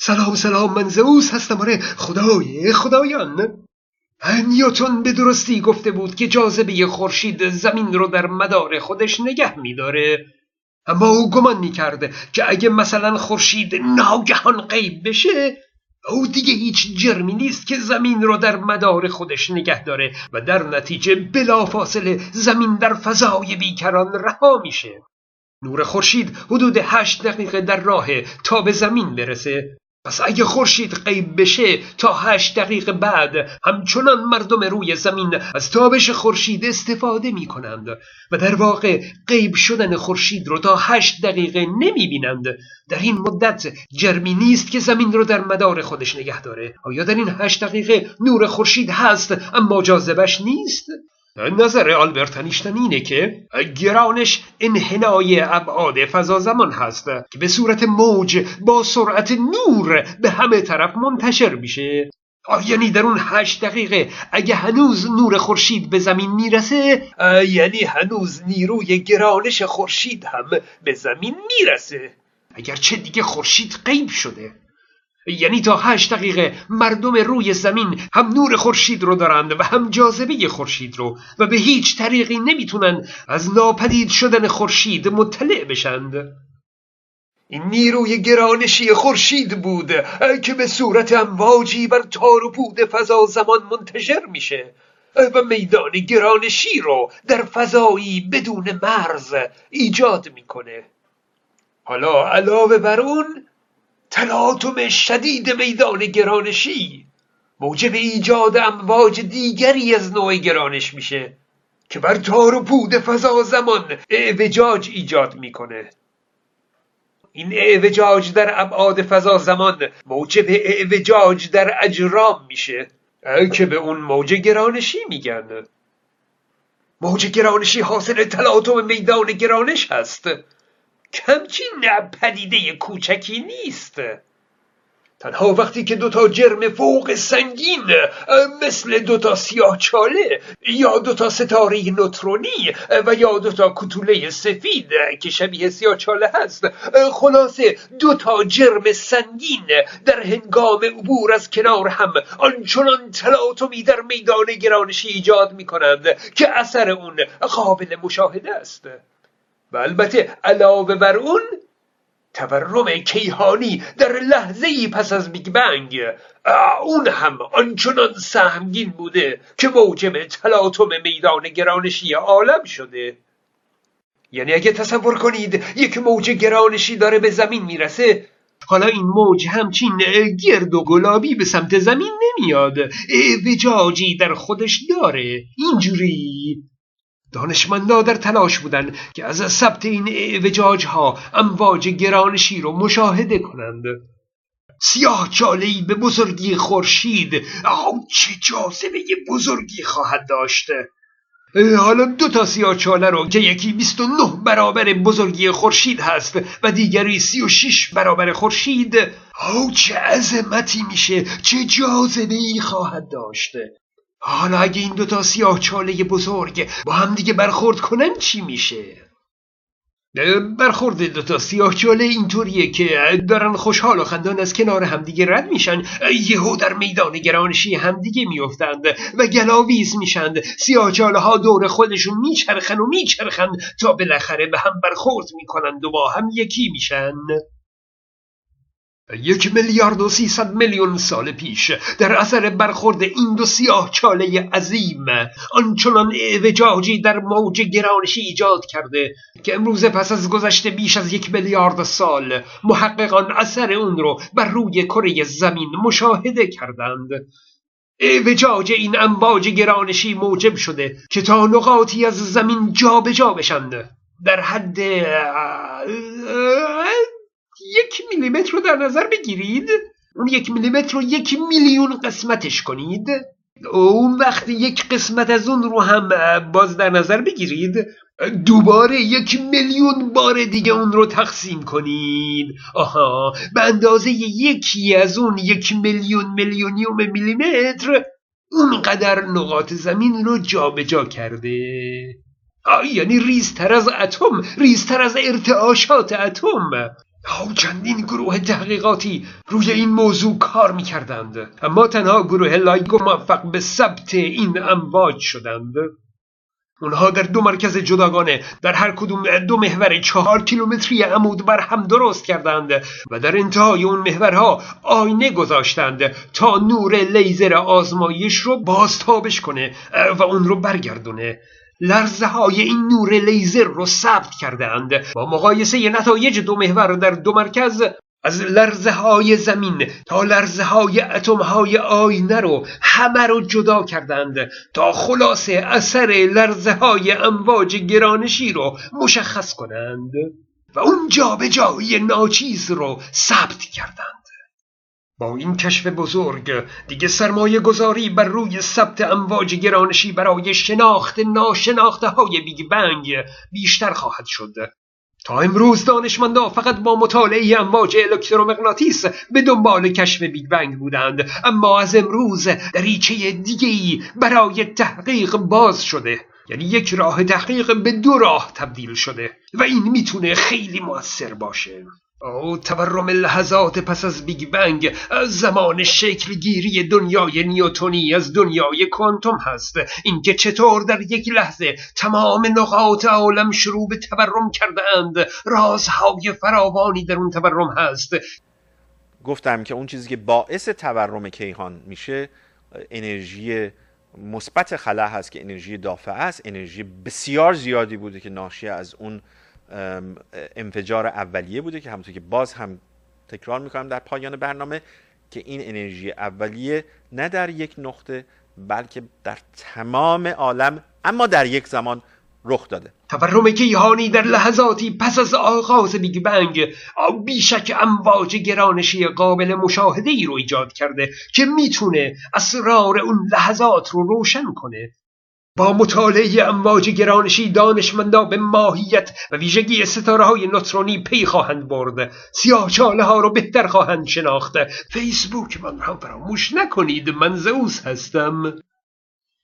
سلام سلام من زئوس هستم. آره خدای خدایان. نیوتن به درستی گفته بود که جاذبه خورشید زمین رو در مدار خودش نگه میداره. اما او گمان می‌کرد که اگه مثلا خورشید ناگهان غیب بشه او دیگه هیچ جرمی نیست که زمین رو در مدار خودش نگه داره و در نتیجه بلافاصله زمین در فضای بیکران رها میشه. نور خورشید حدود هشت دقیقه در راه تا به زمین برسه. پس اگه خورشید غیب بشه تا هشت دقیقه بعد همچنان مردم روی زمین از تابش خورشید استفاده می کنند و در واقع غیب شدن خورشید رو تا هشت دقیقه نمی بینند در این مدت جرمی نیست که زمین رو در مدار خودش نگه داره. آیا در این هشت دقیقه نور خورشید هست اما جاذبش نیست؟ نظر آلبرت انیشتین اینه که گرانش انحنای ابعاد فضا زمان هست که به صورت موج با سرعت نور به همه طرف منتشر میشه. یعنی در اون هشت دقیقه اگه هنوز نور خورشید به زمین می‌رسه یعنی هنوز نیروی گرانش خورشید هم به زمین می‌رسه. اگرچه دیگه خورشید غیب شده. یعنی تا هشت دقیقه مردم روی زمین هم نور خورشید رو دارند و هم جاذبه خورشید رو و به هیچ طریقی نمی‌تونن از ناپدید شدن خورشید مطلع بشند. این نیروی گرانشی خورشید بود که به صورت امواجی بر تار و پود فضا زمان منتشر میشه. و میدان گرانشی رو در فضایی بدون مرز ایجاد می‌کنه. حالا علاوه بر اون تلاطم شدید میدان گرانشی. موجب ایجاد امواج دیگری از نوع گرانش میشه که بر تار و پود فضا زمان اعوجاج ایجاد می‌کنه. این اعوجاج در ابعاد فضا زمان موجب اعوجاج در اجرام میشه. که به اون موج گرانشی میگن. موج گرانشی حاصل تلاطم میدان گرانش هست. کمچین پدیده کوچکی نیست. تنها وقتی که دوتا جرم فوق سنگین مثل دوتا سیاه چاله یا دوتا ستاره نوترونی و یا دوتا کتوله سفید که شبیه سیاه چاله هست خلاصه دوتا جرم سنگین در هنگام عبور از کنار هم آنچنان تلاطمی در میدان گرانشی ایجاد می کنند که اثر اون قابل مشاهده است. و البته علاوه بر اون تورم کیهانی در لحظه ای پس از بیگ بنگ. اون هم آنچنان سهمگین بوده که موجب تلاطم میدان گرانشی عالم شده. یعنی اگه تصور کنید یک موج گرانشی داره به زمین می‌رسه حالا این موج همچین گرد و گلابی به سمت زمین نمیاد. وجاجی در خودش داره. اینجوری. دانشمندا در تلاش بودند که از ثبت این اعوجاج ها امواج گرانشی رو مشاهده کنند. سیاه چالهی به بزرگی خورشید. چه جاذبه بزرگی خواهد داشته حالا دو تا سیاه چاله رو که یکی 29 برابر بزرگی خورشید هست و دیگری 36 برابر خورشید. او چه عظمتی میشه. چه جاذبه ای خواهد داشته حالا اگه این دوتا سیاه چاله بزرگ با هم دیگه برخورد کنن چی میشه؟ برخورد دوتا سیاه چاله اینطوریه که دارن خوشحال و خندان از کنار همدیگه رد میشن. یهو در میدان گرانشی همدیگه میفتند و گلاویز میشند. سیاه چاله ها دور خودشون میچرخن و میچرخن تا بالاخره به هم برخورد می‌کنند و با هم یکی میشن. یک میلیارد و سیصد میلیون سال پیش در اثر برخورد این دو سیاه چاله عظیم آنچنان اعوجاجی در موج گرانشی ایجاد کرده که امروز پس از گذشته بیش از یک میلیارد سال محققان اثر اون رو بر روی کره زمین مشاهده کردند. اعوجاج این امواج گرانشی موجب شده که تا نقاطی از زمین جابجا جا بشند. در حد یک میلیمتر رو در نظر بگیرید. اون یک میلیمتر رو یک میلیون قسمتش کنید. اون وقت یک قسمت از اون رو هم باز در نظر بگیرید. دوباره یک میلیون بار دیگه اون رو تقسیم کنید. آها. به اندازه یکی از اون یک میلیون میلیونیوم میلیمتر اونقدر نقاط زمین رو جابجا جا کرده یعنی ریزتر از اتم ریزتر از ارتعاشات اتم. ها چندین گروه تحقیقاتی روی این موضوع کار می کردند اما تنها گروه لایگو موفق به ثبت این امواج شدند. اونها در دو مرکز جداگانه در هر کدوم دو محور چهار کیلومتری عمود بر هم درست کردند و در انتهای اون محورها آینه گذاشتند تا نور لیزر آزمایش رو بازتابش کنه و اون رو برگردونه. لرزه های این نور لیزر رو ثبت کردند با مقایسه نتایج دو محور در دو مرکز از لرزه های زمین تا لرزه های اتم های آینه رو همه رو جدا کردند تا خلاصه اثر لرزه های امواج گرانشی رو مشخص کنند و اون جابجایی ناچیز رو ثبت کردند با این کشف بزرگ دیگه سرمایه گذاری بر روی ثبت امواج گرانشی برای شناخت ناشناخته های بیگ بنگ بیشتر خواهد شد. تا امروز دانشمندا فقط با مطالعه امواج الکترومغناطیس به دنبال کشف بیگ بنگ بودند اما از امروز دریچه دیگری برای تحقیق باز شده. یعنی یک راه تحقیق به دو راه تبدیل شده و این می‌تونه خیلی موثر باشه. او تورم لحظات پس از بیگ بنگ از زمان شکلگیری دنیای نیوتونی از دنیای کوانتوم هست. اینکه چطور در یک لحظه تمام نقاط عالم شروع به تورم کردند رازهای فراوانی در اون تورم هست. گفتم که اون چیزی که باعث تورم کیهان میشه انرژی مثبت خلا هست که انرژی دافعه است. انرژی بسیار زیادی بوده که ناشی از اون انفجار اولیه بوده که همونطور که باز هم تکرار می‌کنم در پایان برنامه که این انرژی اولیه نه در یک نقطه بلکه در تمام عالم اما در یک زمان رخ داده. تورم کیهانی در لحظاتی پس از آغاز بیگ بنگ بیشک امواج گرانشی قابل مشاهده ای رو ایجاد کرده که می‌تونه اسرار اون لحظات رو روشن کنه. با مطالعه امواج گرانشی دانشمندا به ماهیت و ویژگی ستاره های نوترونی پی خواهند برد. سیاه چاله ها رو بهتر خواهند شناخت. فیسبوک من هم فراموش نکنید. من زئوس هستم.